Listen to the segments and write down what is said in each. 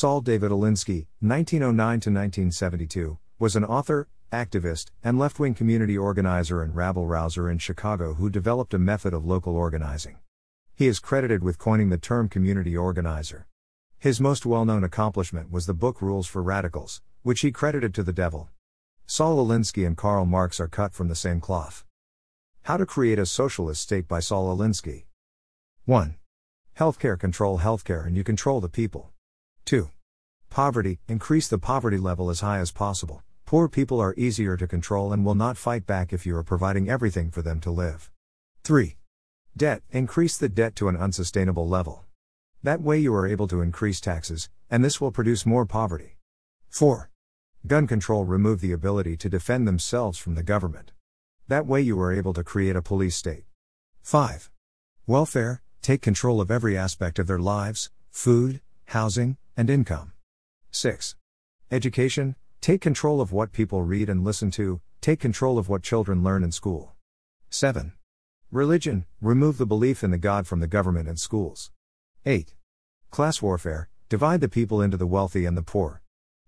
Saul David Alinsky, 1909 to 1972, was an author, activist, and left wing community organizer and rabble rouser in Chicago who developed a method of local organizing. He is credited with coining the term community organizer. His most well known accomplishment was the book Rules for Radicals, which he credited to the devil. Saul Alinsky and Karl Marx are cut from the same cloth. How to Create a Socialist State by Saul Alinsky. 1. Healthcare Control healthcare and you control the people. 2. Poverty Increase the poverty level as high as possible. Poor people are easier to control and will not fight back if you are providing everything for them to live. 3. Debt Increase the debt to an unsustainable level. That way you are able to increase taxes, and this will produce more poverty. 4. Gun control Remove the ability to defend themselves from the government. That way you are able to create a police state. 5. Welfare Take control of every aspect of their lives food, housing, and income. 6. Education Take control of what people read and listen to, take control of what children learn in school. 7. Religion Remove the belief in the God from the government and schools. 8. Class warfare Divide the people into the wealthy and the poor.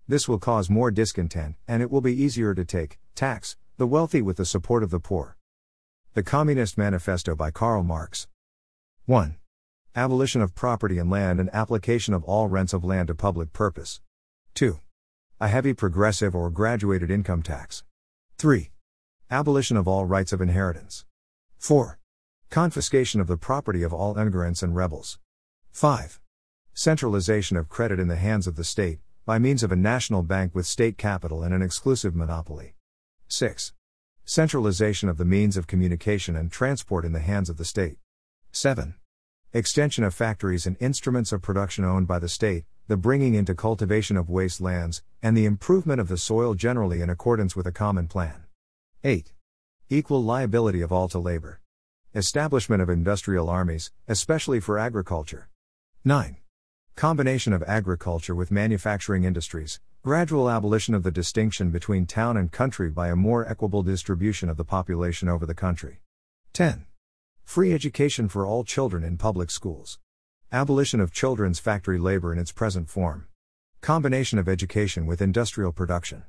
This will cause more discontent, and it will be easier to take, tax, the wealthy with the support of the poor. The Communist Manifesto by Karl Marx. 1. Abolition of property and land and application of all rents of land to public purpose. 2. A heavy progressive or graduated income tax. 3. Abolition of all rights of inheritance. 4. Confiscation of the property of all emigrants and rebels. 5. Centralization of credit in the hands of the state, by means of a national bank with state capital and an exclusive monopoly. 6. Centralization of the means of communication and transport in the hands of the state. 7. Extension of factories and instruments of production owned by the state, the bringing into cultivation of waste lands, and the improvement of the soil generally in accordance with a common plan. 8. Equal liability of all to labor. Establishment of industrial armies, especially for agriculture. 9. Combination of agriculture with manufacturing industries, gradual abolition of the distinction between town and country by a more equable distribution of the population over the country. 10. Free education for all children in public schools. Abolition of children's factory labor in its present form. Combination of education with industrial production.